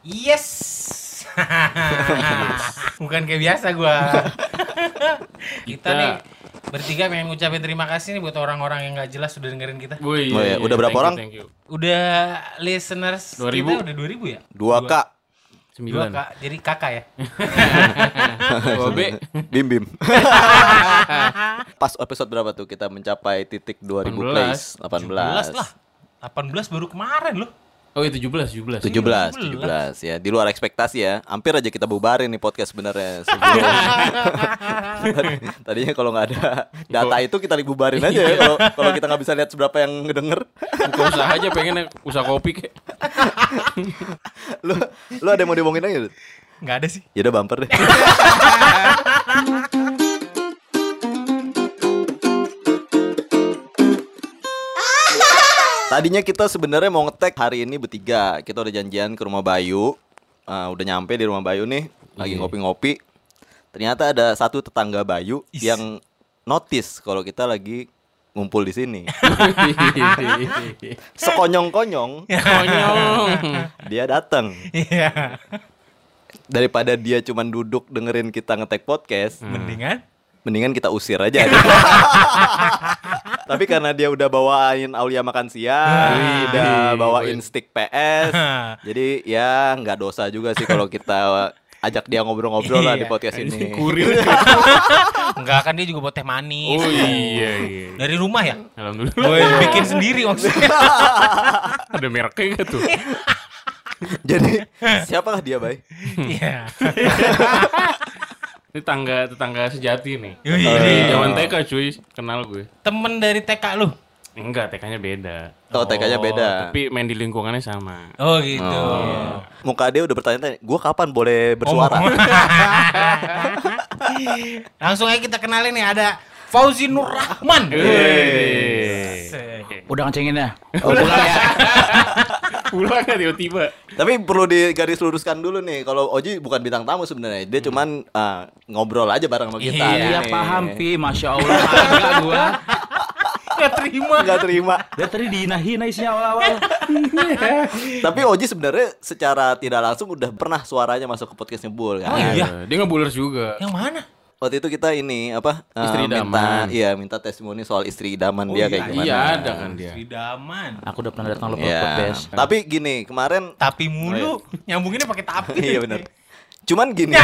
Yes. Bukan kayak biasa gua. kita Kita- nih bertiga pengen ngucapin terima kasih nih buat orang-orang yang nggak jelas sudah dengerin kita. Wih, Oh iya, udah berapa thank you, orang? Thank you. Udah listeners 2000. kita udah 2000 ya? Dua K. Dua Sembilan. kak, jadi kakak ya? Dua B. Bim bim. Pas episode berapa tuh kita mencapai titik 2000 18. plays? 17 18. lah. 18 baru kemarin loh. Oh iya 17, 17. 17, 17 ya. Di luar ekspektasi ya. Hampir aja kita bubarin nih podcast sebenarnya Tadinya kalau nggak ada data itu kita bubarin aja ya. Kalau kalau kita nggak bisa lihat seberapa yang ngedenger. Buka usaha aja pengen usaha kopi kayak. lu lu ada yang mau diomongin? Dut? Nggak ada sih. Ya udah bumper deh. Tadinya kita sebenarnya mau ngetek hari ini bertiga. Kita udah janjian ke rumah Bayu. Ah, udah nyampe di rumah Bayu nih, lagi Iya. ngopi-ngopi. Ternyata ada satu tetangga Bayu Is. yang notice kalau kita lagi ngumpul di sini. Sekonyong-konyong dia datang. Iya. Daripada dia cuman duduk dengerin kita ngetek podcast, Mendingan mendingan kita usir aja. Tapi karena dia udah bawain Aulia makan siang, Wih, udah wih, bawain wih. stick PS, jadi ya nggak dosa juga sih kalau kita ajak dia ngobrol-ngobrol lah di Iya. podcast ini. Kurir. enggak kan dia juga buat teh manis. Oh iya iya. Dari rumah ya? Alhamdulillah. Gue bikin sendiri maksudnya. Ada mereknya gak tuh? Jadi siapakah dia, Bay? Iya. Ini tangga tetangga sejati nih. Yoi. Dari zaman TK cuy, kenal gue. Temen dari TK lu. Enggak, TK-nya beda. Oh, TK-nya beda. Tapi main di lingkungannya sama. Oh gitu. Oh. Muka dia udah bertanya-tanya, gue kapan boleh bersuara? Oh. Langsung aja kita kenalin nih ada Fauzi Nur Rahman. Wih. Udah ngecengin ya? Oh, pulang ya? Pulang kan tiba-tiba. Tapi perlu digaris luruskan dulu nih, kalau Oji bukan bintang tamu sebenarnya, dia cuman ah, ngobrol aja bareng sama kita. Iya, Iya nih. paham Pi, Masya Allah Agak gua Gak terima. Nggak terima. Dia tadi dihina-hina isinya awal-awal Tapi Oji sebenarnya secara tidak langsung udah pernah suaranya masuk ke podcast Nyebul kan. Oh iya? Dia ngebuler juga. Yang mana? Waktu itu kita ini apa? eh, Istri minta, idaman. Iya, minta testimoni soal istri idaman Oh dia iya, kayak gimana. Iya ada kan dia. Sidaman. Aku udah pernah datang lo Iya. podcast Tapi gini, kemarin Tapi mulu. Nyambunginnya pakai tapi. iya benar. Cuman gini,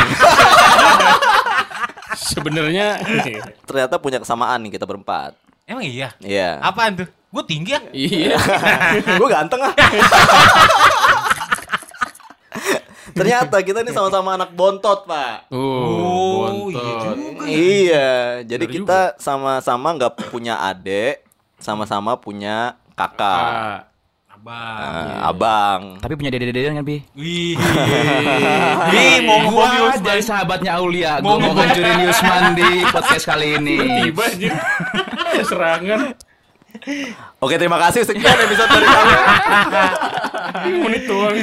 Sebenarnya ternyata punya kesamaan nih kita berempat. Emang iya? Iya. Apaan tuh? Gue tinggi ya? iya. Gue ganteng ah. Ternyata kita ini sama-sama anak bontot, Pak. Oh, iya bontot. juga. Iya, jadi Bener kita sama-sama nggak punya adik, sama-sama punya kakak, Ah, Abang. eh, abang. Tapi punya dede-dede kan Pi? Wih. Wih, mau Gua dari sahabatnya Aulia Mau Gue mau ngancurin Yusman di podcast kali ini tiba aja. Serangan. Oke, terima kasih sekian episode dari kami. Menit doang.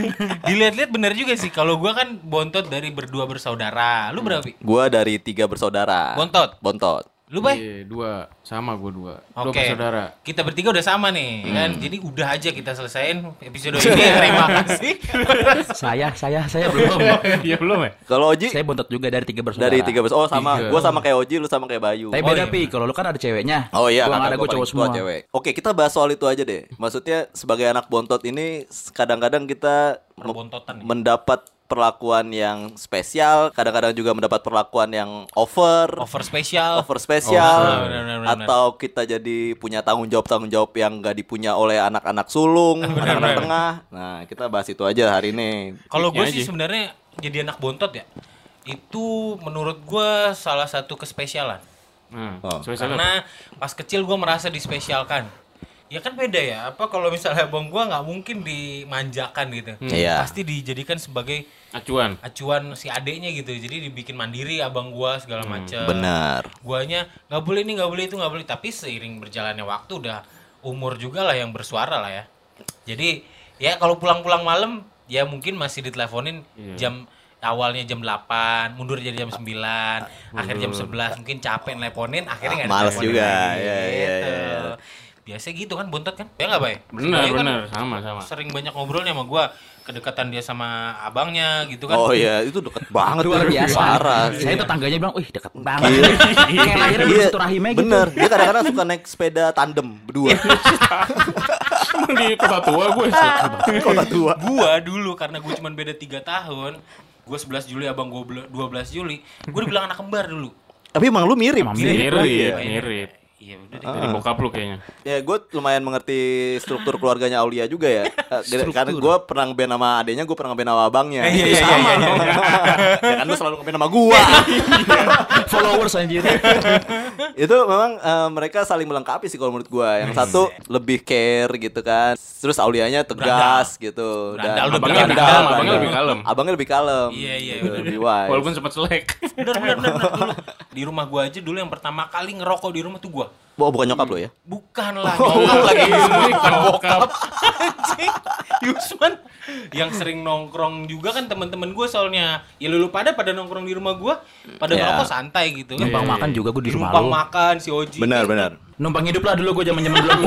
Dilihat-lihat bener juga sih. Kalau gua kan bontot dari berdua bersaudara. Lu berapa? Gua dari tiga bersaudara. Bontot. Bontot. Lu bay? Iya, dua. Sama gue dua. Dua Oke. bersaudara. Kita bertiga udah sama nih, kan? Jadi udah aja kita selesaiin episode ini. Terima kasih. Saya, saya, saya belum Iya belum ya? Kalau Oji Saya bontot juga dari tiga bersaudara dari tiga bersaudara. Oh sama, Tiga. gua sama kayak Oji, lu sama kayak Bayu. Tapi Oh, beda iya. Pi, kalau lu kan ada ceweknya Oh iya, Gua nggak kakak ada, gua gue cowok semua cewek. Oke, kita bahas soal itu aja deh. Maksudnya sebagai anak bontot ini kadang-kadang kita Perbontotan ya? mendapat perlakuan yang spesial, kadang-kadang juga mendapat perlakuan yang over, Over spesial. over spesial, Oh, benar, benar, benar. atau kita jadi punya tanggung jawab tanggung jawab yang nggak dipunya oleh anak-anak sulung, anak-anak tengah. Nah, kita bahas itu aja hari ini. Kalau gue sih sebenarnya jadi anak bontot ya. Itu menurut gua salah satu kespesialan. Nah, Oh. Karena pas kecil gua merasa dispesialkan. Ya kan beda ya. Apa kalau misalnya abang gua nggak mungkin dimanjakan gitu. Iya. Pasti dijadikan sebagai acuan. acuan si adeknya gitu. Jadi dibikin mandiri abang gua segala macam. Benar. Guanya nggak boleh ini nggak boleh itu nggak boleh. Tapi seiring berjalannya waktu udah umur juga lah yang bersuara lah ya. Jadi ya kalau pulang-pulang malam ya mungkin masih diteleponin Iya. jam awalnya jam 8, mundur jadi jam 9, akhir jam 11 mungkin capek nelponin, akhirnya nggak Males diteleponin juga. lagi, Iya, iya, gitu. iya. Biasa gitu kan bontot kan ya nggak bay Benar, Bayu kan benar, sama sama. sering banyak ngobrolnya sama gua kedekatan dia sama abangnya gitu kan Oh iya, itu deket banget Luar biasa. Parah. Saya tetangganya bilang, wih deket banget. Iya. Kayak lahirnya Iya, satu rahimnya gitu. bener. Dia kadang-kadang suka naik sepeda tandem berdua. Emang di kota tua gue. Kota tua. gua dulu karena gua cuma beda tiga tahun gua 11 Juli abang gua bel- 12 Juli gua dibilang anak kembar dulu Tapi emang lu mirip. Emang Mirip, Iya, mirip. Iya udah deh Dari bokap lu kayaknya. Ya gue lumayan mengerti struktur keluarganya Aulia juga ya. Eh, Karena gue pernah ngeband sama adenya, gue pernah ngeband sama abangnya. Iya, iya, Sama iya, iya. dong. ya kan lu selalu ngeband sama gua. Followers anjir. itu memang eh, mereka saling melengkapi sih kalau menurut gua. Yang satu lebih care gitu kan. Terus Aulianya tegas gitu. Berandal, Dan abangnya lebih berandal, kalem, abangnya berandal. lebih kalem. Abangnya lebih kalem. Iya, iya, Gitu, bener. Lebih wise. Walaupun sempat selek. bener bener bener dulu di rumah gua aja dulu yang pertama kali ngerokok di rumah tuh gua Oh, bukan nyokap lo ya? bukan lah nyokap lagi bukan bokap Anjing. Yusman yang sering nongkrong juga kan teman-teman gua soalnya ya lu pada pada nongkrong di rumah gua pada Ya. ngerokok santai gitu kan Numpang makan juga gue di rumah numpang makan si Oji Benar, kan. benar. Numpang hidup lah dulu gue zaman-zaman belum.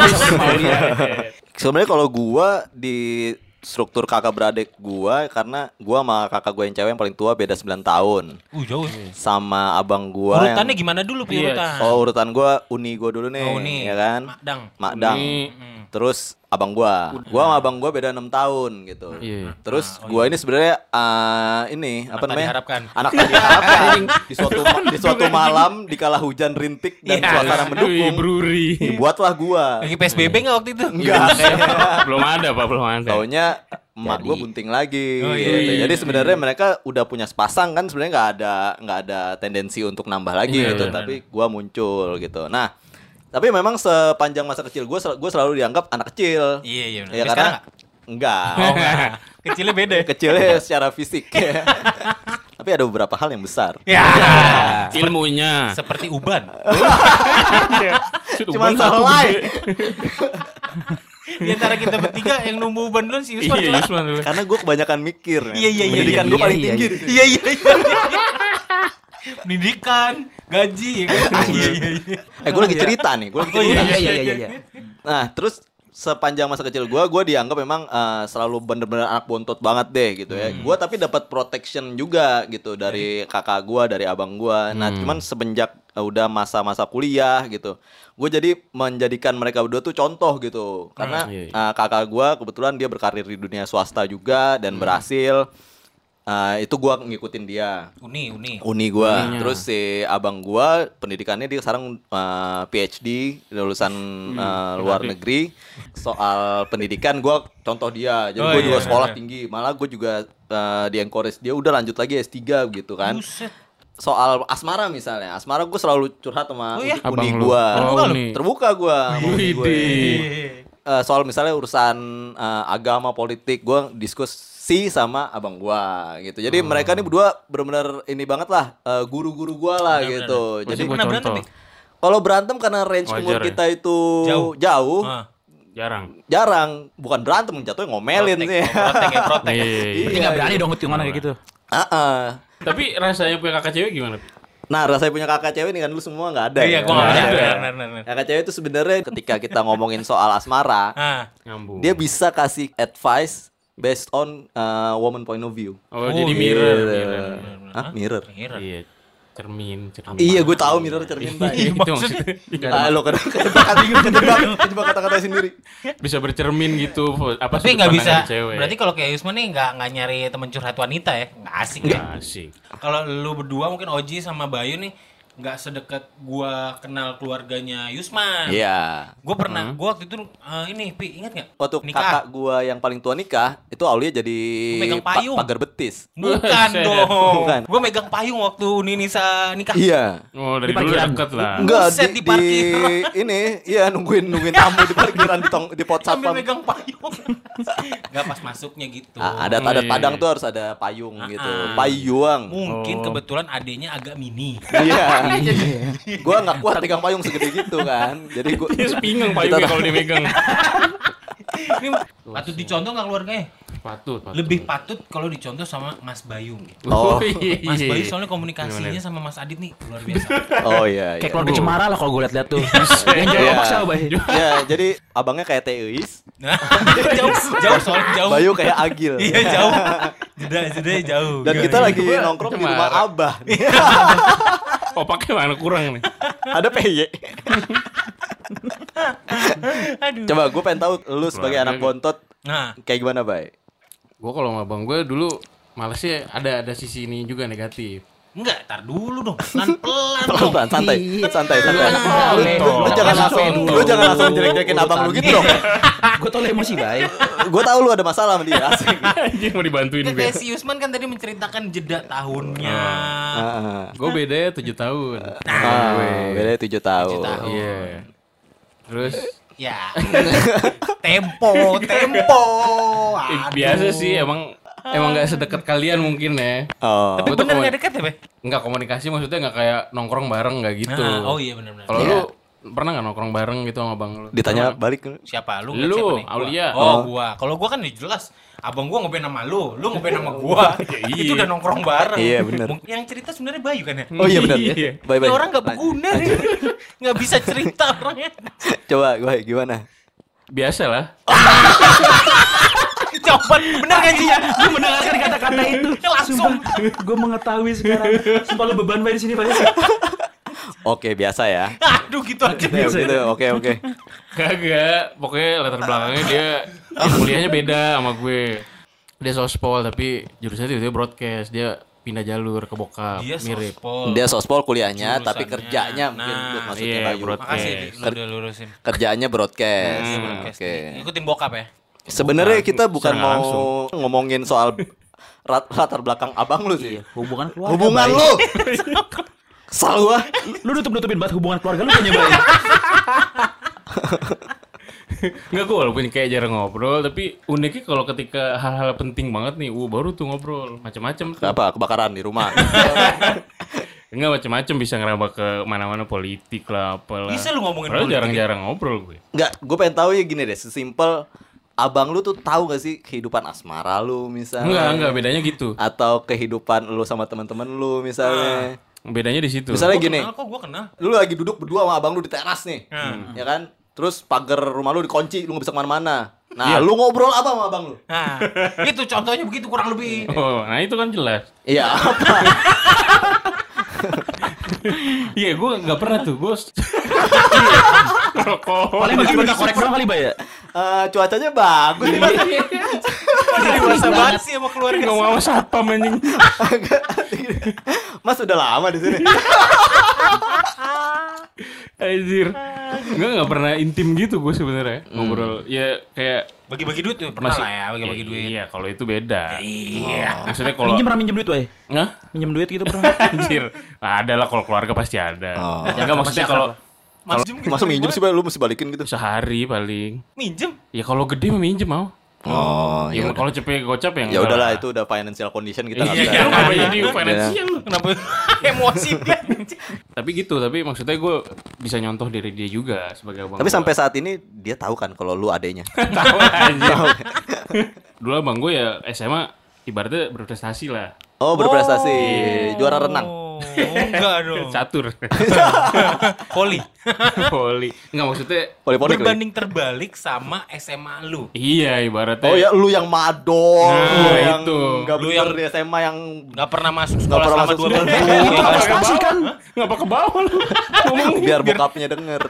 Sebenarnya kalau gua di struktur kakak beradik gua karena gua sama kakak gua yang cewek yang paling tua beda 9 tahun. uh jauh Sama abang gua urutannya yang gimana dulu Pi, Iya. urutan Oh, urutan gua uni gua dulu nih, Oh, uni. ya kan? Makdang. Makdang. Uni. Terus abang gua. Gua sama abang gua beda 6 tahun gitu. Iya. Terus gua ini sebenarnya eh, ini apa tak namanya? diharapkan. Anak tak diharapkan. di suatu di suatu malam di kala hujan rintik dan Iya. suasana mendukung. Bruri. Dibuatlah gua. lagi PSBB nggak waktu itu Enggak. belum ada, Pak, belum ada. Taunya emak gue bunting lagi. Oh, iya, gitu. iya, Jadi sebenarnya mereka udah punya sepasang kan sebenarnya nggak ada nggak ada tendensi untuk nambah lagi Iya, gitu. iya. Tapi gua muncul gitu. Nah, tapi memang sepanjang masa kecil gue gue selalu dianggap anak kecil. iya iya. Ya Tapi karena enggak. oh enggak kecilnya beda ya? Kecilnya secara fisik. Tapi ada beberapa hal yang besar. ya Ilmunya. seperti uban Cuman gede. di antara kita bertiga yang numbu uban dulu si Yusman Iya. Yusman dulu. Karena gue kebanyakan mikir. ya. Iya, iya, iya, Pendidikan iya, gue iya, paling iya, tinggi. iya. sini. iya iya iya pendidikan gaji ya kan iya iya iya Eh gue lagi cerita nih, gue lagi Oh, cerita. Iya iya iya iya. Nah, terus sepanjang masa kecil gua gua dianggap memang eh, selalu bener-bener anak bontot banget deh gitu ya. Gua tapi dapat protection juga gitu dari kakak gua, dari abang gua. Nah, cuman semenjak eh, udah masa-masa kuliah gitu, gue jadi menjadikan mereka berdua tuh contoh gitu. Karena iya, iya. eh, kakak gua kebetulan dia berkarir di dunia swasta juga dan berhasil. Eh, itu gua ngikutin dia uni uni uni gua Uninya. terus si abang gua pendidikannya dia sekarang uh, PhD lulusan uh, luar negeri soal pendidikan gua contoh dia jadi Oh, gua iya, juga sekolah iya. tinggi malah gua juga uh, di encourage dia udah lanjut lagi S3 gitu kan Buset. soal asmara misalnya asmara gua selalu curhat sama Oh, iya? uni Abang lu. gua Oh, Terbuka lu? uni. terbuka gua sama uni gue. Widih. Eh, soal misalnya urusan eh, agama politik gua diskusi sama abang gua gitu jadi Oh. mereka nih berdua benar-benar ini banget lah eh, guru-guru gua lah gitu Masih jadi pernah berantem, kalau berantem karena range Wajar umur ya? kita itu Jauh. jauh, Ah, Jarang. jarang bukan berantem jatuhnya ngomelin protek, sih oh, protek ya protek Iya. Berarti nggak berani dong ngomong kayak gitu. Ah, ah. Tapi rasanya punya kakak cewek gimana? nah rasanya punya kakak cewek nih kan lu semua nggak ada iya ya? gua nggak ada kakak cewek itu sebenarnya ketika kita ngomongin soal asmara ah dia bisa kasih advice based on uh, woman point of view Oh, Oh, jadi iya. mirror, Gitu. mirror. Hah, mirror Mirror. Iya. Cermin, cermin. Iya, gue tahu mirror cermin Pak. Itu maksudnya. Ah, lo kadang kejebak kejebak kata-kata sendiri. bisa bercermin gitu apa tapi nggak bisa cewek berarti kalau kayak Yusman nih nggak nggak nyari temen curhat wanita ya nggak asik ya Nggak asik kalau lu berdua mungkin Oji sama Bayu nih nggak sedekat gua kenal keluarganya Yusman Iya. Gue pernah, gue waktu itu eh, ini, Pi, ingat nggak? Waktu Nikah. kakak gua yang paling tua nikah, itu Aulia jadi Megang pa- payung. pagar betis. Bukan dong. Bukan. Gue megang payung waktu Nisa nikah. Iya. oh dari Di dulu deket lah Enggak di, di di- ini iya nungguin nungguin tamu di parkiran di tong di pot Sambil satpam. megang payung. Gak pas masuknya gitu. Ah, ada Oh, adat iya, Padang iya. tuh harus ada payung gitu. ah. Payung. Mungkin Oh. kebetulan adanya agak mini. Iya. Gua nggak kuat pegang payung segede gitu kan. Jadi gua dia sepinggang payungnya Kita- kalau dia megang Ini patut dicontoh nggak keluarganya? Patut, patut. Lebih patut kalau dicontoh sama Mas Bayu. Oh. iya. Mas Bayu soalnya komunikasinya sama Mas Adit nih luar biasa. Oh iya. Kayak iya. keluarga Cemara lah kalau gue liat-liat tuh. Yang jawab Iya. siapa, Bay? Ya, jadi abangnya kayak Teis, Nah, jauh, jauh soalnya jauh. Bayu kayak Agil. Iya jauh. Jeda, jeda jauh. Dan kita lagi nongkrong di rumah. Abah. Oh, pakai mana kurang nih? Ada PY. Aduh. Coba gue pengen tahu lu sebagai Keluarga. anak bontot Nah, kayak gimana, Bay? Gue kalau sama abang gue dulu malesnya ada ada sisi ini juga negatif. Enggak, tar dulu dong. Pelan-pelan dong. Pelan-pelan, santai. Santai, santai. Anak Lu, boleh. lu- lu jangan Anak langsung lu jangan langsung jelek-jelekin abang lu gitu dong. Gue tau emosi, Bay. Gue tahu lu ada masalah sama dia. Anjing mau dibantuin gue. kayak si Yusman kan tadi menceritakan jeda tahunnya. Heeh. Gue beda ya 7 tahun. Ah, beda 7 tahun. tahun. Iya. Terus Ya. tempo, tempo. Aduh. biasa sih emang emang nggak sedekat kalian mungkin ya. Oh. Tapi Gua bener gak deket ya, Be? Nggak komunikasi maksudnya nggak kayak nongkrong bareng nggak gitu. Nah, oh iya benar-benar. Kalau Iya. lu pernah nggak nongkrong bareng gitu sama bang lu? Ditanya balik Siapa lu? Lu, siapa nih? Gua. Aulia. Oh, Oh. gua. Kalau gua kan ya jelas abang gua ngeband sama lu, lu ngeband sama gua. Iya. Itu udah nongkrong bareng. Iya. Mung- Yang cerita sebenarnya Bayu kan ya? Oh iya benar. Iya. Ini bye. orang gak berguna nih. Gak bisa cerita orangnya. Coba gue gimana? Biasa lah. Jawaban bener gak sih ya? Gue mendengarkan kata-kata itu. Langsung. Gue mengetahui sekarang. Sumpah lu beban, Bay, di sini, Bay. Oke, biasa ya. Aduh gitu aja. Gitu, gitu. Oke, oke. Kagak, pokoknya latar belakangnya dia kuliahnya beda sama gue. Dia sospol tapi jurusannya tiba-tiba broadcast. Dia pindah jalur ke bokap, Dia mirip. sospol. Dia sospol kuliahnya, Jurusannya. tapi kerjanya mungkin Nah, Dut, maksudnya iya, Bayu. broadcast. Makasih udah lurusin. Kerjaannya broadcast. Iya, Oke. broadcast. Ikutin bokap ya. Sebenarnya kita bukan secara mau langsung. ngomongin soal rat- latar belakang abang lu sih. Hubungan keluarga, Hubungan lu. Kesal gua. Lu nutup-nutupin banget hubungan keluarga lu kayaknya, Bay. Enggak gue walaupun kayak jarang ngobrol, tapi uniknya kalau ketika hal-hal penting banget nih, uh baru tuh ngobrol macam-macam tuh. Apa? Kebakaran di rumah. Enggak macam-macam bisa ngerambah ke mana-mana politik lah apalah. Bisa lu ngomongin Padahal politik jarang-jarang ngobrol gue. Enggak, gue pengen tahu ya gini deh, sesimpel abang lu tuh tahu gak sih kehidupan asmara lu misalnya? Enggak, enggak bedanya gitu. Atau kehidupan lu sama teman-teman lu misalnya. Bedanya di situ. Misalnya Gua gini, kenal kok gua kenal. lu lagi duduk berdua sama abang lu di teras nih, Hmm. ya kan? Terus pagar rumah lu dikunci, lu gak bisa ke mana-mana. Nah, Iya. lu ngobrol apa sama abang lu? Nah, itu contohnya begitu kurang lebih. Oh, nah itu kan jelas. Iya, apa? Iya, gue nggak pernah tuh, bos. Rokok. Paling bagi kita korek doang kali, Bay, ya? Eh, cuacanya bagus nih, Mas. Jadi masa banget sih sama keluarga. Nggak mau siapa anjing. Mas udah lama di sini. Anjir. Enggak nggak pernah intim gitu gue sebenarnya ngobrol. Ya kayak Bagi-bagi duit tuh pernah masih lah ya, bagi-bagi Ya, duit. Iya, kalau itu beda. Iya. Maksudnya kalau Minjem pernah minjem duit, Bay? Hah? Minjem duit gitu pernah? Anjir. Ada lah kalau keluarga pasti ada. Oh. Ya enggak maksudnya kalau Mas Jum gitu Masa minjem sih? Lu mesti balikin gitu. sehari paling. Minjem? Ya kalau gede mah minjem mau. Oh, Ya, kalau cepet gocap ya Ya enggak udahlah lah. itu udah financial condition kita nggak Iya, bisa. kenapa jadi finansial lu? Kenapa emosi dia? Tapi gitu, tapi maksudnya gue bisa nyontoh diri dia juga sebagai abang. Tapi gua. sampai saat ini dia tahu kan kalau lu adenya. tahu aja. Dulu abang gue ya SMA ibaratnya berprestasi lah. Oh, berprestasi. Juara renang. Oh, enggak dong. Catur. Poli. Voli. Enggak maksudnya Poli-poli kali. Berbanding terbalik sama SMA lu. iya ibaratnya. Oh ya lu yang madong, Nah, lu yang itu. nggak Lu yang- di SMA yang Gak pernah masuk Nggak sekolah pernah selama masuk dua bulan. Iya, prestasi kan? Ngapa ke bawah lu? Ngomong biar bokapnya denger.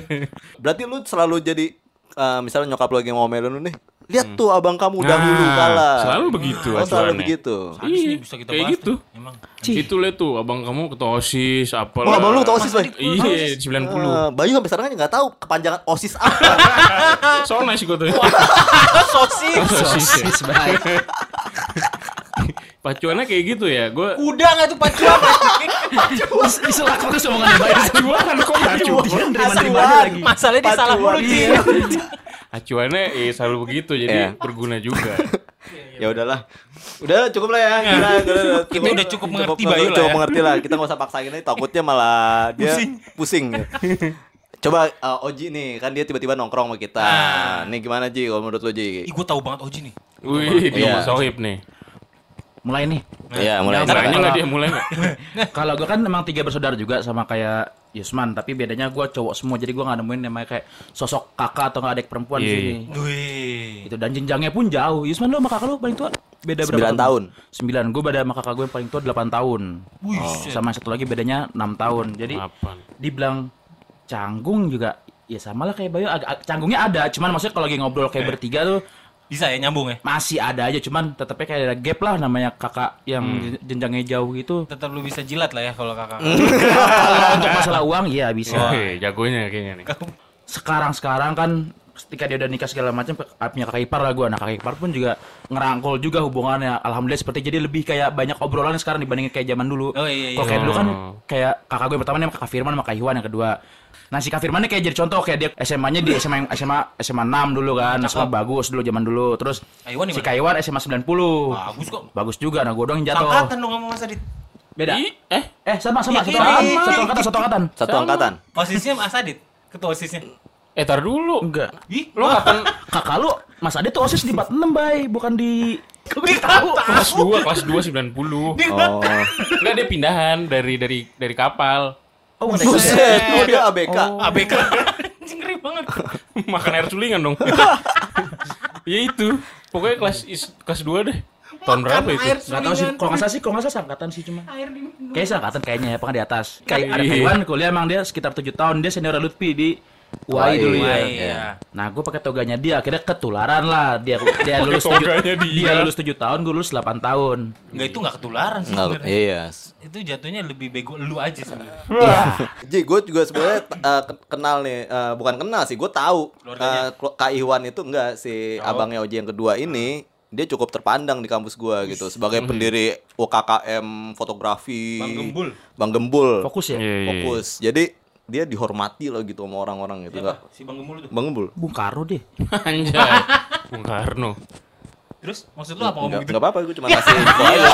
Berarti lu selalu jadi eh, misalnya nyokap lu lagi ngomelin lu nih. Lihat tuh abang kamu dahulu Nah, kala. Selalu begitu Oh, selalu begitu. Sadis nih bisa kita kayak gitu. nih, Emang. Itu lihat tuh abang kamu ketua OSIS apa Oh, abang lu tau OSIS, Bay? Iya, 90. Eh, Bayu sampai sekarang aja nggak tahu kepanjangan OSIS apa. Soalnya sih gue tuh. Sosis. OSIS. Sosis, Bay. Pacuannya kayak gitu ya. Gue Kuda nggak tuh pacuan? Istilah kau tuh omongannya, Bay. Pacuan kok pacuan. Pacuan. Masalahnya dia salah mulu, Ci. Acuannya eh, selalu begitu jadi Iya. berguna juga. ya udahlah. Udah cukup lah ya. Kita, udah, Kita udah cukup mengerti Bayu lah Cukup ya. mengerti lah. Kita nggak usah paksain aja takutnya malah dia Pusing. pusing. Coba uh, Oji nih, kan dia tiba-tiba nongkrong sama kita. Nih gimana Ji kalau menurut lo Ji? Ih, gue tahu banget Oji nih. Wih, Iya. dia sohib nih. Mulai nih. Iya, mulai. Mulainya nggak dia mulai nggak? Kalau gue kan emang tiga bersaudara juga sama kayak Yusman, tapi bedanya gue cowok semua, jadi gue nggak nemuin namanya kayak sosok kakak atau nggak adik perempuan di Iya. sini. Wih. Itu dan jenjangnya pun jauh. Yusman lu sama kakak lu paling tua beda berapa? Sembilan tahun. Sembilan. Gue beda sama kakak gue yang paling tua 8 tahun. Wih, Oh. Sama satu lagi bedanya 6 tahun. Jadi Apaan? dibilang canggung juga ya sama lah kayak Bayu agak ag- canggungnya ada cuman maksudnya kalau lagi ngobrol kayak bertiga tuh Bisa ya nyambung ya? masih ada aja cuman tetapnya kayak ada gap lah namanya kakak yang jen- jenjangnya jauh gitu Tetap lu bisa jilat lah ya kalau kakak. kalau untuk masalah uang iya bisa Wih, jagonya kayaknya nih. sekarang sekarang kan ketika dia udah nikah segala macam ke- punya kakak ipar lah gue nah kakak ipar pun juga ngerangkul juga hubungannya alhamdulillah seperti jadi lebih kayak banyak obrolan sekarang dibandingin kayak zaman dulu Oh, iya, iya. kalau kayak dulu kan Oh. kayak kakak gue yang pertama namanya kakak Firman sama kakak Iwan yang kedua nah si kak Firman ini kayak jadi contoh kayak dia SMA-nya di SMA SMA SMA 6 dulu kan SMA bagus dulu zaman dulu terus Kak Iwan si kak Iwan SMA 90 Bagus kok. bagus juga nah gue doang yang jatuh Angkatan dong sama Mas Adit. beda Ih, eh, eh sama sama Iya, satu iya, angkatan iya. satu angkatan satu angkatan Satu angkatan. Osisnya Mas Adit. Ketua Osisnya. Eh tar dulu. enggak Ih, Lo kapan Kakak lu Mas Ade tuh OSIS di 46, Bay, bukan di gue tahu? kelas 2, kelas 2 90. Oh. Enggak dia pindahan dari dari dari kapal. Oh, Buset, oh dia ABK. ABK. Anjing ngeri banget. Makan air sulingan dong. ya itu. Pokoknya kelas is, kelas 2 deh. Tahun berapa itu? Gak tau sih, kalau nggak salah sih, kalau nggak salah angkatan sih cuma. Kayaknya seangkatan kayaknya ya, pokoknya di atas. Kayak ada Iya. Iwan kuliah emang dia sekitar 7 tahun, dia senior Lutfi di UAI dulu ya. Wah, iya. Nah, gue pakai toganya dia, akhirnya ketularan lah. Dia dia lulus 7, dia. dia lulus 7 tahun, gue lulus 8 tahun. Enggak itu enggak ketularan sih Nggak, sebenarnya. iya. Itu jatuhnya lebih bego lu aja sebenarnya. Iya. Ji, gue juga sebenarnya uh, ke- kenal nih, uh, bukan kenal sih, gue tahu uh, Kak Iwan itu enggak si abangnya Oji yang kedua ini dia cukup terpandang di kampus gua gitu sebagai pendiri UKKM fotografi Bang Gembul. Bang Gembul Fokus ya? Iya, iya. fokus jadi dia dihormati loh gitu sama orang-orang gitu Siapa? enggak Si Bang Gemul tuh. Bang Gembul Bung Karno deh. Anjay. Bung Karno. Terus maksud lu apa ngomong gitu? enggak apa-apa gue cuma kasih info aja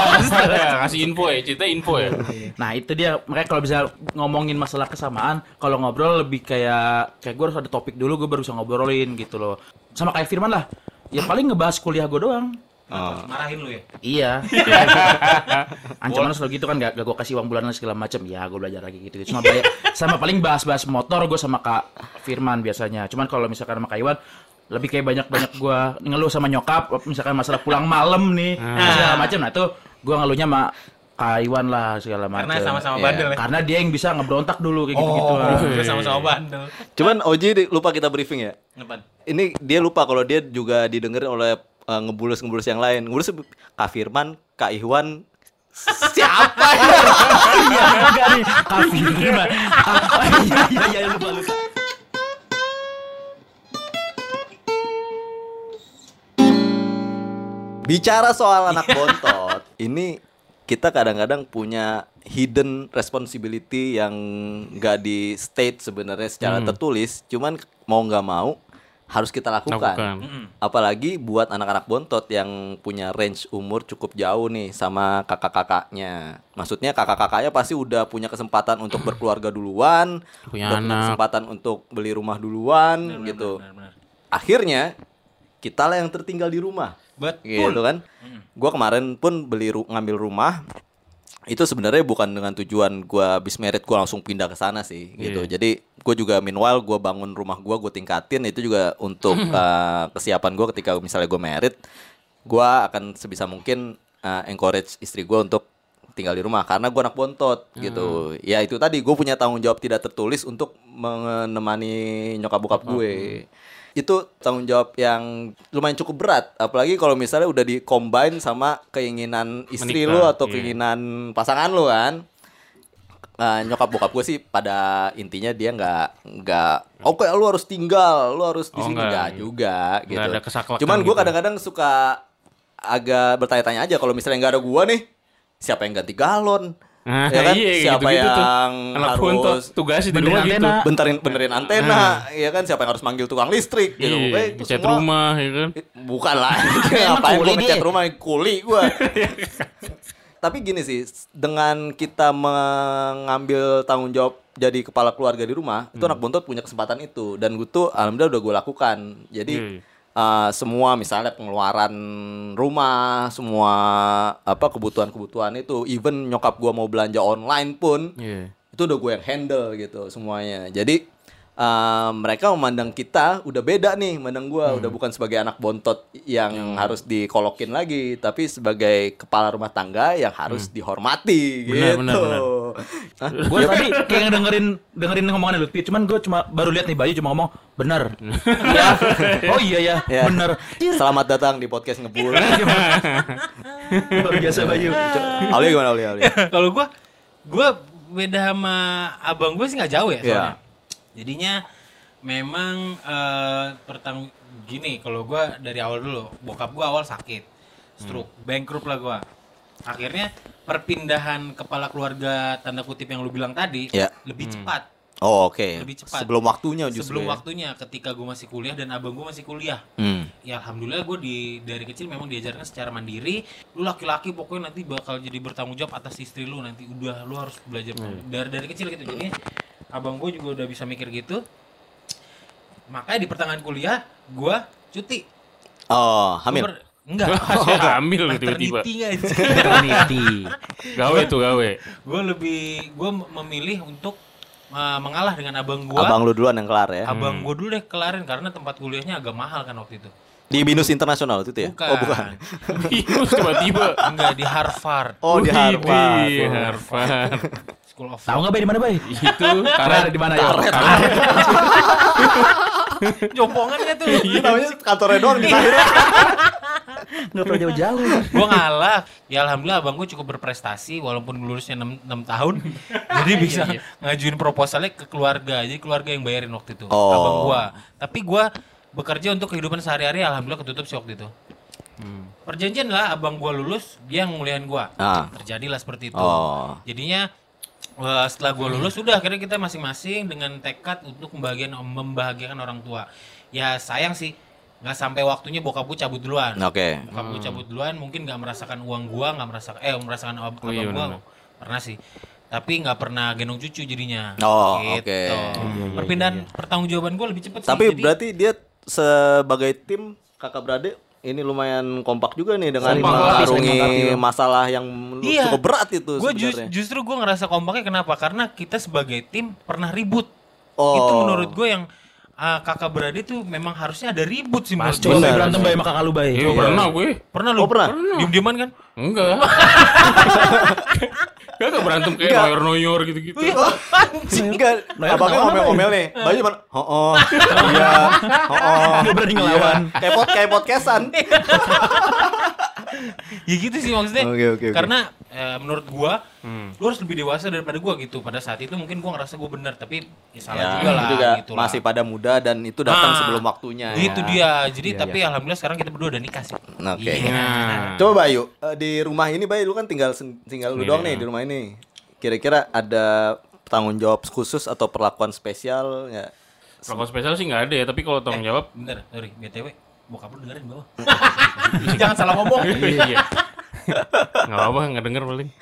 Ya, kasih info ya, cerita info ya. Nah itu dia makanya kalau bisa ngomongin masalah kesamaan kalau ngobrol lebih kayak kayak gue harus ada topik dulu gue baru bisa ngobrolin gitu loh sama kayak Firman lah ya paling ngebahas kuliah gue doang Oh. Marahin lu ya. iya ancaman selalu gitu kan gak, gak gue kasih uang bulanan segala macam ya gue belajar lagi gitu. Cuma bayar- sama paling bahas-bahas motor gue sama kak Firman biasanya cuman kalau misalkan sama kak Iwan lebih kayak banyak-banyak gue ngeluh sama nyokap misalkan masalah pulang malam nih segala macam nah itu gue ngeluhnya sama kak Iwan lah segala macam Karena sama-sama Iya. bandel ya. karena dia yang bisa ngeberontak dulu kayak gitu-gitu. Oh, lah. udah sama-sama bandel. cuman Oji lupa kita briefing ya Depan. ini dia lupa kalau dia juga didengerin oleh uh, ngebulus-ngebulus yang lain ngebulus Kak Firman Kak Iwan siapa ya Iya enggak nih. Kafir. Iya iya iya lupa lupa. Bicara soal anak bontot, ini kita kadang-kadang punya hidden responsibility yang nggak di state sebenarnya secara tertulis, cuman mau nggak mau harus kita lakukan. Lakukan. Apalagi buat anak-anak bontot yang punya range umur cukup jauh nih sama kakak-kakaknya. Maksudnya kakak-kakaknya pasti udah punya kesempatan untuk berkeluarga duluan, Punya udah anak. kesempatan untuk beli rumah duluan gitu. Benar-benar. Akhirnya kita lah yang tertinggal di rumah Betul. gitu kan. Gua kemarin pun beli ru- ngambil rumah itu sebenarnya bukan dengan tujuan gua habis merit gua langsung pindah ke sana sih gitu. Jadi gue juga meanwhile gua bangun rumah gua gue tingkatin itu juga untuk uh, kesiapan gua ketika misalnya gue merit gua akan sebisa mungkin uh, encourage istri gua untuk tinggal di rumah karena gua anak bontot gitu. Ya itu tadi gue punya tanggung jawab tidak tertulis untuk menemani nyokap bokap gue itu tanggung jawab yang lumayan cukup berat apalagi kalau misalnya udah di combine sama keinginan istri Menikah, lu atau iya. keinginan pasangan lu kan Nah, nyokap bokap gue sih pada intinya dia nggak nggak oke lu harus tinggal lu harus di Oh, sini nggak. nggak juga gitu ada cuman gue gitu. kadang-kadang suka agak bertanya-tanya aja kalau misalnya nggak ada gua nih siapa yang ganti galon Nah, ya kan iya, siapa gitu-gitu tuh. yang Anak bontot harus tugasnya di benerin rumah gitu. antena. benterin benerin antena ya kan siapa yang harus manggil tukang listrik gitu Iya, itu semua- rumah ya kan. bukan lah ngapain gua ngecat rumah kuli gua tapi gini sih dengan kita mengambil tanggung jawab jadi kepala keluarga di rumah, itu Hmm. anak bontot punya kesempatan itu dan gue tuh alhamdulillah udah gue lakukan. Jadi Iya. Uh, semua misalnya pengeluaran rumah, semua apa kebutuhan-kebutuhan itu, even nyokap gua mau belanja online pun Iya. itu udah gue yang handle gitu semuanya. Jadi uh, mereka memandang kita udah beda nih, mandang gua Hmm. udah bukan sebagai anak bontot yang harus dikolokin lagi, tapi sebagai kepala rumah tangga yang harus dihormati Hmm. Benar, gitu. benar, benar. Hah? Gue tadi kayak dengerin dengerin ngomongannya Lutfi, cuman gue cuma baru lihat nih Bayu cuma ngomong bener. Iya. Oh iya ya, Ya. bener. Selamat datang di podcast ngebul. Luar biasa Bayu. Aulia gimana Aulia? Aulia? Kalau gua gua beda sama abang gue sih nggak jauh ya Iya. soalnya. Jadinya memang eh pertang gini kalau gua dari awal dulu bokap gua awal sakit stroke bankrupt lah gua. Akhirnya perpindahan kepala keluarga tanda kutip yang lu bilang tadi Iya. lebih cepat Oh oke. Lebih cepat. Sebelum waktunya justru. sebelum ya. waktunya ketika gue masih kuliah dan abang gue masih kuliah Hmm. ya alhamdulillah gue di dari kecil memang diajarkan secara mandiri lu laki-laki pokoknya nanti bakal jadi bertanggung jawab atas istri lu nanti udah lu harus belajar dari dari kecil gitu jadi abang gue juga udah bisa mikir gitu makanya di pertengahan kuliah gue cuti Oh, Gua hamil. ber- enggak Hamil lu tiba-tiba. Maternity. Gawe tuh gawe. gue lebih gue memilih untuk uh, mengalah dengan abang gue Abang lu duluan yang kelar ya. abang gue dulu deh kelarin karena tempat kuliahnya agak mahal kan waktu itu Di Binus Internasional itu ya? bukan Oh, bukan. Binus tiba-tiba. enggak di Harvard Oh, di Harvard. di Harvard. School of Tahu nggak Bay di mana Bay? Itu Karena ada di mana ya? jompongannya tuh Itu namanya kantornya doang di akhirnya. Nggak perlu jauh-jauh. gue ngalah. Ya alhamdulillah abang gue cukup berprestasi walaupun lulusnya 6, tahun. Jadi bisa ngajuin proposalnya ke keluarga jadi keluarga yang bayarin waktu itu Oh. abang gue tapi gue bekerja untuk kehidupan sehari-hari alhamdulillah ketutup sih waktu itu. Perjanjian lah abang gue lulus dia yang nguliahin gue Ah. terjadilah seperti itu. Oh. jadinya eh, setelah gue lulus udah akhirnya kita masing-masing dengan tekad untuk membahagiakan membahagiakan orang tua. Ya sayang sih nggak sampai waktunya bokap gue cabut duluan Oke. Bokap gue cabut duluan mungkin nggak merasakan uang gua nggak merasakan eh merasakan ab- Oh abang iya, gua pernah sih tapi nggak pernah gendong cucu jadinya Oh, Gitu. oke. perpindahan pertanggungjawaban gua lebih cepet sih Tapi Jadi, berarti dia sebagai tim kakak beradik ini lumayan kompak juga nih dengan mengarungi masalah yang Iya. cukup berat itu gua ju- justru gua ngerasa kompaknya kenapa karena kita sebagai tim pernah ribut Oh. itu menurut gua yang ah, kakak beradik tuh memang harusnya ada ribut sih menurut Coba. Bay berantem Bay sama kakak lu Bay. Iya pernah gue. pernah lu Oh, pernah? diem-dieman kan Enggak. Gak berantem kayak Enggak. noyor-noyor gitu-gitu. Enggak, Noyer abangnya kenapa, ngomel-ngomel nih. Bayu mana? Oh, oh. Iya. Oh, oh. Nggak berani ngelawan. Kayak pod kayak podcastan. ya gitu sih maksudnya Oke, oke, oke. karena eh, menurut gua Hmm. lu harus lebih dewasa daripada gua gitu pada saat itu mungkin gua ngerasa gua benar tapi ya salah Ya, juga lah juga gitu lah. masih pada muda dan itu datang Ah, sebelum waktunya. itu ya. dia jadi Iya, tapi alhamdulillah sekarang kita berdua udah nikah sih Oke. Iya. Nah. Coba Bayu, eh, di rumah ini Bayu lu kan tinggal tinggal lu Iya. doang nih di rumah ini. Kira-kira ada tanggung jawab khusus atau perlakuan spesial nggak? Rokok spesial sih nggak ada ya, tapi kalau tanggung jawab bentar sorry btw bokap lu dengerin bawah jangan salah ngomong iya. Nggak apa-apa, nggak denger paling.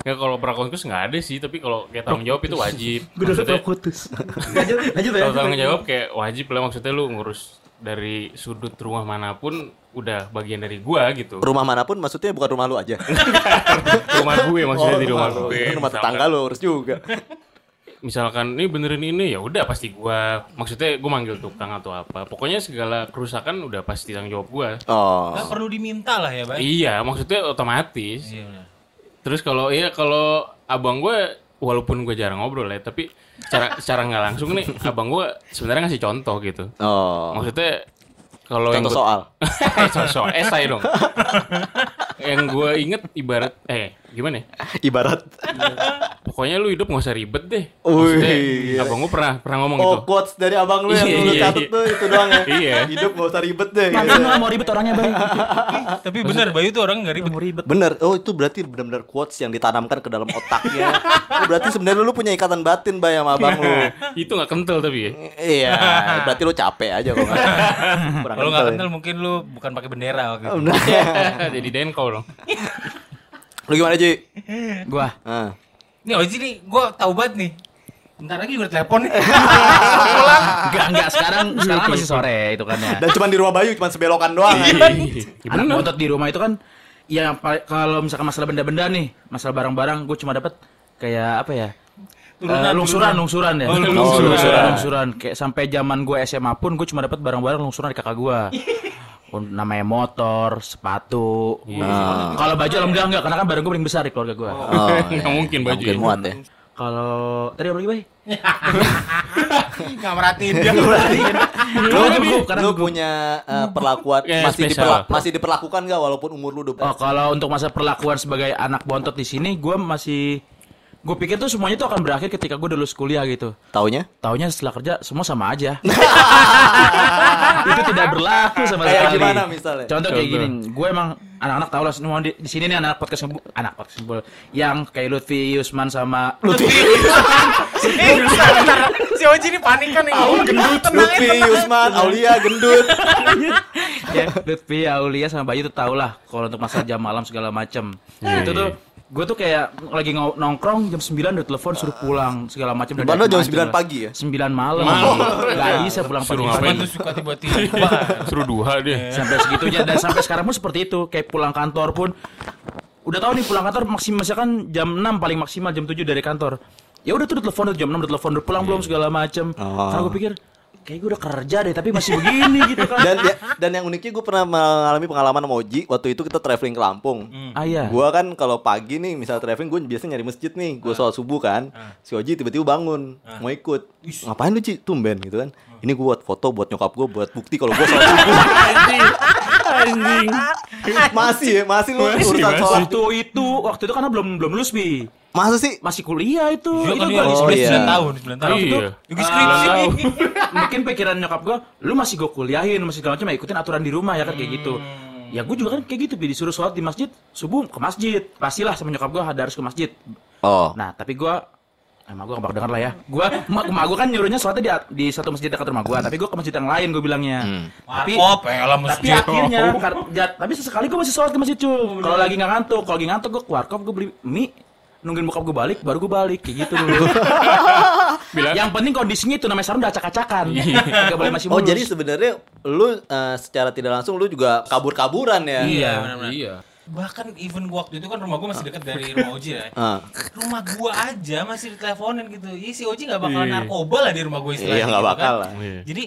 Ya kalau perlakuan khusus nggak ada sih, tapi kalau kayak tanggung jawab itu wajib. Gue udah putus. Lanjut, lanjut ya. kalau tanggung jawab kayak wajib lah maksudnya lu ngurus dari sudut rumah mana pun udah bagian dari gua gitu. Rumah mana pun maksudnya bukan rumah lu aja. rumah gue maksudnya di rumah lu. gue. Rumah tetangga lu urus juga. Misalkan ini benerin ini ya udah pasti gua maksudnya gua manggil tukang atau apa pokoknya segala kerusakan udah pasti tanggung jawab gua Oh. nggak perlu diminta lah ya baik iya maksudnya otomatis iya benar. terus kalau iya kalau abang gua walaupun gua jarang ngobrol ya tapi secara secara nggak langsung nih abang gua sebenarnya ngasih contoh gitu Oh. maksudnya kalau yang Contoh gua- soal. eh, contoh soal esai dong yang gua inget ibarat eh gimana ya Ibarat pokoknya lu hidup nggak usah ribet deh iya. abang gua pernah pernah ngomong Oh, gitu quotes dari abang lu yang Iya, lu iya, catet iya. tuh itu doang ya. Iya. Hidup gak usah ribet deh. Tapi gitu. mau ribet orangnya Bay. tapi benar Bayu tuh orang nggak ribet mau ribet. Bener, oh itu berarti benar-benar quotes yang ditanamkan ke dalam otaknya. Oh, berarti sebenarnya lu punya ikatan batin bay sama abang lu. itu nggak kental tapi ya Iya, berarti lu capek aja. Kurang kalau nggak kental kenal mungkin lu bukan pakai bendera waktu ya. itu. Bener. jadi denko dong Lu gimana Ji? Gua Ah. Nih Oji nih, gue tau banget nih. Bentar lagi juga telepon nih. Enggak, enggak sekarang sekarang masih sore itu kan ya. Dan cuma di rumah Bayu cuma sebelokan doang. Anak ngotot di rumah itu kan ya kalau misalkan masalah benda-benda nih, masalah barang-barang gue cuma dapat kayak apa ya? Turunan, Eh, lungsuran, lungsuran ya. Oh, lungsuran. lungsuran, lungsuran. lungsuran. Kayak sampai zaman gue SMA pun gue cuma dapat barang-barang lungsuran dari kakak gue. Namanya motor, sepatu. Ah. Kalau baju alhamdulillah enggak, karena kan barang gue paling besar di keluarga gue. Oh, Nggak mungkin baju mungkin muat ya. Kalau tadi apa lagi, Bay? Enggak merhatiin dia. lu, Cukup, karena lu punya uh, perlakuan Ya, masih diperla- masih diperlakukan gak walaupun umur lu udah Oh, kalau untuk masa perlakuan sebagai anak bontot di sini, gue masih gue pikir tuh semuanya tuh akan berakhir ketika gue udah lulus kuliah gitu. taunya Taunya setelah kerja semua sama aja. itu tidak berlaku sama Kayak sekali. gimana misalnya? Contoh kayak Contoh. gini, gue emang anak-anak tahu lah semua di, di sini nih anak podcast anak podcast ngebul yang kayak Lutfi Yusman sama si Oji ini panik kan nih. Oh, gendut. Lutfi, Yusman, Aulia, gendut. ya, Lutfi, Aulia sama Bayu tuh tau lah kalau untuk masalah jam malam segala macem. Iya, itu tuh gue tuh kayak lagi nongkrong jam 9 udah telepon suruh pulang segala macam Di mana jam 9 pagi ya? 9 malam. Malam. Gak bisa pulang Suruh pagi. ngapain? Cuman tuh suka tiba-tiba. Suruh duha dia. sampai segitunya dan sampai sekarang pun seperti itu kayak pulang kantor pun udah tahu nih pulang kantor maksimal misalkan jam 6 paling maksimal jam 7 dari kantor ya udah tuh udah telepon udah jam 6 udah telepon udah pulang belum segala macem Oh. karena gue pikir kayak gue udah kerja deh tapi masih begini gitu kan Dan ya, dan yang uniknya gue pernah mengalami pengalaman sama Oji waktu itu kita traveling ke Lampung. ah iya Gua kan kalau pagi nih misal traveling gue biasanya nyari masjid nih, gue sholat subuh kan. Si Oji tiba-tiba bangun mau ikut. Ngapain lu Ci? Tumben gitu kan. Ini gue buat foto buat nyokap gue buat bukti kalau gue sholat subuh. Anjing. masih ya, masih lu Masih, urusan masih. sholat. waktu itu waktu itu karena belum belum lulus bi Masa sih? masih kuliah itu Iya itu kan Oh, iya. 9 tahun, 9 tahun. Iya. Juga skripsi. mungkin pikiran nyokap gue lu masih gue kuliahin masih segala macam ya ikutin aturan di rumah ya kan kayak gitu ya gue juga kan kayak gitu Bi. disuruh sholat di masjid subuh ke masjid pastilah sama nyokap gue ada harus ke masjid Oh. nah tapi gue Emang gue gak bakal denger lah ya. Gue, emak, emak gue kan nyuruhnya sholatnya di, di satu masjid dekat rumah gue Tapi gue ke masjid yang lain gue bilangnya. Tapi Warkop, ya lah tapi masjid. akhirnya kar- ja- Tapi sesekali gue masih sholat ke masjid cuy Kalau lagi gak ngantuk Kalau lagi ngantuk gue ke warkop gue beli mie Nungguin bokap gue balik Baru gue balik Kayak gitu dulu. Yang penting kondisinya itu namanya sarung udah acak-acakan. Gak boleh masih Oh jadi sebenarnya lu eh, secara tidak langsung lu juga kabur-kaburan ya? Iya, benar-benar. Iya. Bahkan even gua waktu itu kan rumah gua masih dekat dari rumah Oji ya. Ah. Rumah gua aja masih diteleponin gitu. Iya si Oji nggak bakalan Iya. narkoba lah di rumah gua istilahnya. Iya nggak gitu bakal kan. lah. Iya. Jadi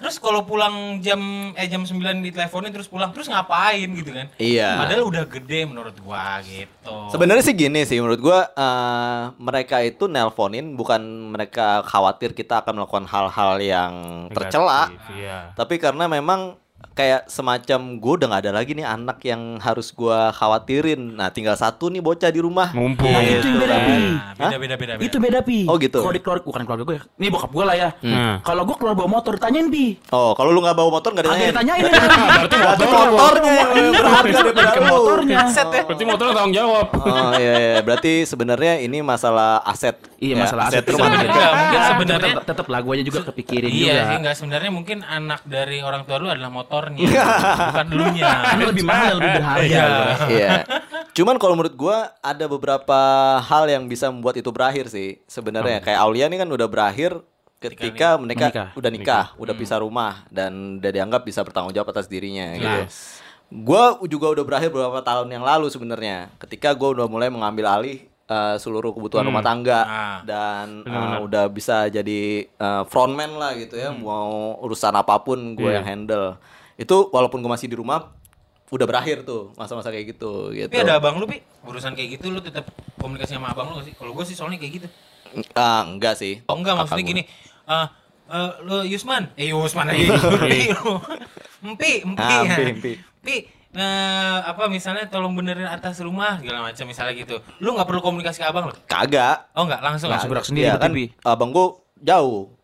terus kalau pulang jam eh jam 9 diteleponin terus pulang terus ngapain gitu kan? Iya. Padahal udah gede menurut gua gitu. Sebenarnya sih gini sih menurut gua eh, mereka itu nelponin bukan mereka khawatir kita akan melakukan hal-hal yang tercela, Iya. tapi karena memang kayak semacam gue udah nggak ada lagi nih anak yang harus gua khawatirin. Nah tinggal satu nih bocah di rumah. Ngumpul. Nah, itu yang beda, Pi. Beda, beda beda beda. Itu beda pi Oh, gitu. Kalau di keluarga Bukan keluarga gue ya Ini bokap gue lah ya Nah. Kalau gue keluar bawa motor Ditanyain pi Oh kalau lu nggak bawa motor nggak ditanyain. ditanyain Berarti Berarti motor. motornya berharga daripada Ke lu. motornya Berarti motor tanggung jawab. Oh iya, iya. berarti sebenarnya ini masalah aset. Iya Ya, masalah aset mungkin sebenarnya tetap, lah guanya juga kepikirin Iya juga enggak sebenarnya mungkin anak dari orang tua lu adalah motornya bukan. Karena lebih mahal lebih berharga Iya. Iya. Cuman kalau menurut gua ada beberapa hal yang bisa membuat itu berakhir sih. Sebenarnya kayak Aulia ini kan udah berakhir ketika mereka Menikah. udah nikah, udah pisah rumah dan udah dianggap bisa bertanggung jawab atas dirinya gitu. Yes. Gua juga udah berakhir beberapa tahun yang lalu sebenarnya. Ketika gua udah mulai mengambil alih uh, seluruh kebutuhan rumah tangga Ah. dan uh, udah bisa jadi uh, frontman lah gitu ya, mau urusan apa pun gue Iya. yang handle. Itu walaupun gue masih di rumah udah berakhir tuh masa-masa kayak gitu gitu. Tapi ada abang lu, Pi. Urusan kayak gitu lu tetap komunikasi sama abang lu gak sih? Kalau gua sih soalnya kayak gitu. Ah, enggak sih. Oh enggak maksudnya gini. Eh eh, lu Yusman, eh Yusman lagi. Empi, empi. Ah, ya. Empi, Empi. Pi, eh, apa misalnya tolong benerin atas rumah segala macam misalnya gitu. Lu nggak perlu komunikasi ke abang lu? Kagak. Oh enggak, langsung. Langsung ah? gerak sendiri Iya kan berarti, Pi. abang gua jauh.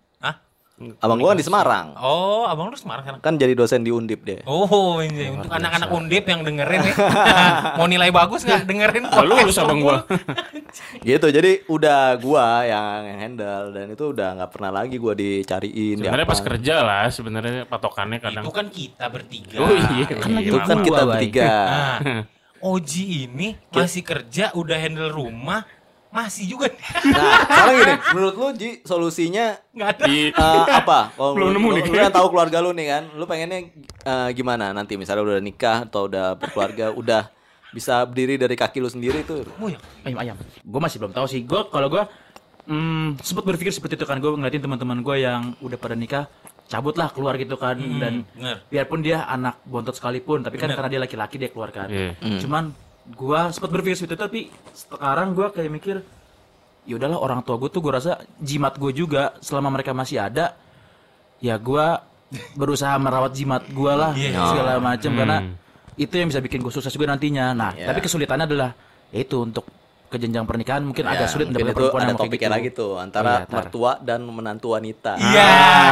Abang gua kan di Semarang. Oh, abang lu Semarang sekarang. Kan jadi dosen di Undip deh. Oh, ini untuk anak-anak undip yang dengerin ya. Mau nilai bagus nggak dengerin Lalu lulus abang lu? gua. Gitu. Jadi udah gua yang handle dan itu udah nggak pernah lagi gua dicariin. Sebenarnya pas kerja lah sebenarnya patokannya kadang. Itu kan kita bertiga. Oh iya. Kan lagi Itu kan gua, kita bertiga. Nah, Oji ini masih kerja udah handle rumah masih juga. Nah, sekarang gini, menurut lu Ji, solusinya nggak ada. Di eh, apa? Kalau Belum lu, nemu nih. lu yang tahu keluarga lu nih kan, lu pengennya eh, gimana nanti misalnya udah nikah atau udah berkeluarga, udah bisa berdiri dari kaki lu sendiri tuh. Oh, ya. ayam ayam gue masih belum tahu sih gue kalau gue hmm, sempat berpikir seperti itu kan gue ngeliatin teman-teman gue yang udah pada nikah cabutlah keluar gitu kan dan bener. biarpun dia anak bontot sekalipun tapi kan Bener. karena dia laki-laki dia keluar kan Iya. cuman gue sempat berpikir seperti itu tapi sekarang gue kayak mikir ya udahlah orang tua gue tuh gue rasa jimat gue juga selama mereka masih ada ya gue berusaha merawat jimat gue lah Iya. segala macam karena itu yang bisa bikin gue sukses juga nantinya nah Iya. tapi kesulitannya adalah ya itu untuk ke jenjang pernikahan mungkin agak Ya, sulit mungkin mendapatkan itu perempuan ada yang topiknya gitu. lagi tuh antara tar. mertua dan menantu wanita. Iya.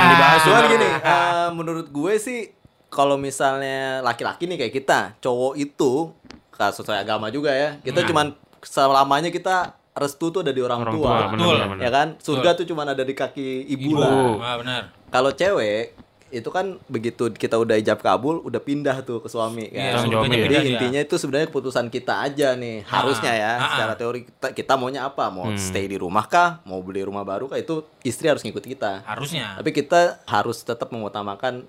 dibahas cuman gini, eh, menurut gue sih kalau misalnya laki-laki nih kayak kita, cowok itu sesuai agama juga ya. Kita cuman selamanya kita restu tuh ada di orang, Orang tua. tua, benar, Betul. benar, benar. Ya kan? Surga tuh cuman ada di kaki ibu, Ibu. lah. Ah, benar. Kalau cewek itu kan begitu kita udah ijab kabul udah pindah tuh ke suami Iya, kan. Ya. Jadi dia. intinya itu sebenarnya keputusan kita aja nih, harusnya ya. ah, Secara teori kita, kita maunya apa? Mau Hmm. stay di rumah kah? Mau beli rumah baru kah? Itu istri harus ngikut kita. Harusnya. Tapi kita harus tetap mengutamakan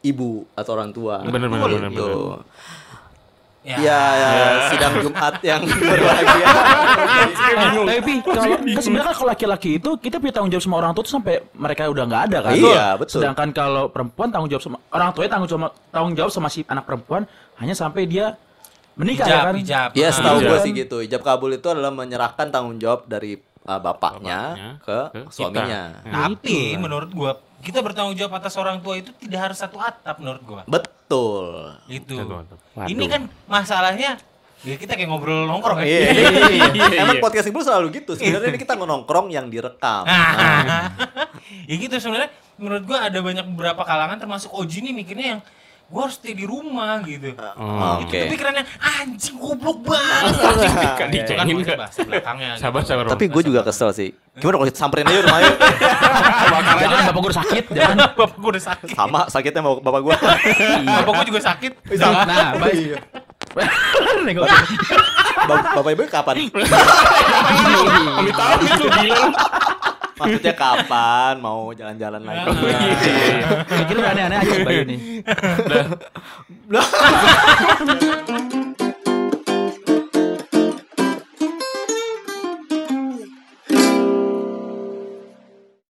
ibu atau orang tua. Bener, bener, Gitu. bener, bener. Ya. Ya, ya, sidang Jumat yang berbahagia. Eh, tapi kalau kan sebenarnya kan kalau laki-laki itu kita punya tanggung jawab sama orang tua tuh sampai mereka udah nggak ada kan. Iya, betul. Sedangkan kalau perempuan tanggung jawab sama orang tuanya tanggung jawab tanggung jawab sama si anak perempuan hanya sampai dia menikah ya Ijab, kan. ijab. Ya, Ah. setahu gue sih gitu. Ijab kabul itu adalah menyerahkan tanggung jawab dari uh, bapaknya, Bapaknya ke, ke kita. suaminya. Tapi menurut gua kita bertanggung jawab atas orang tua itu tidak harus satu atap menurut gua. Betul. Itu. Ini kan masalahnya ya kita kayak ngobrol nongkrong ya. Iya. iya, Emang iya. podcast ibu selalu gitu. Sebenarnya ini kita nongkrong yang direkam. ya gitu sebenarnya menurut gua ada banyak beberapa kalangan termasuk Oji nih mikirnya yang gua harus stay di rumah gitu. Oh, Oke. Itu pikirannya anjing goblok banget. Kan Itu kan dicengin maksud kan. bahasa belakangnya. gitu. Sabar, sabar. Tapi gue juga kesel sih. Gimana kalau kita samperin aja rumahnya? Jangan bapak gue udah sakit, jangan. Bapak gua udah sakit. Sama sakitnya mau bapak gue. Bapak gua juga sakit. Nah, baik. Gua- bapak ibu kapan? Amit amit gila lu. Maksudnya kapan mau jalan-jalan lagi? Mikir udah aneh-aneh aja si Bayu nih.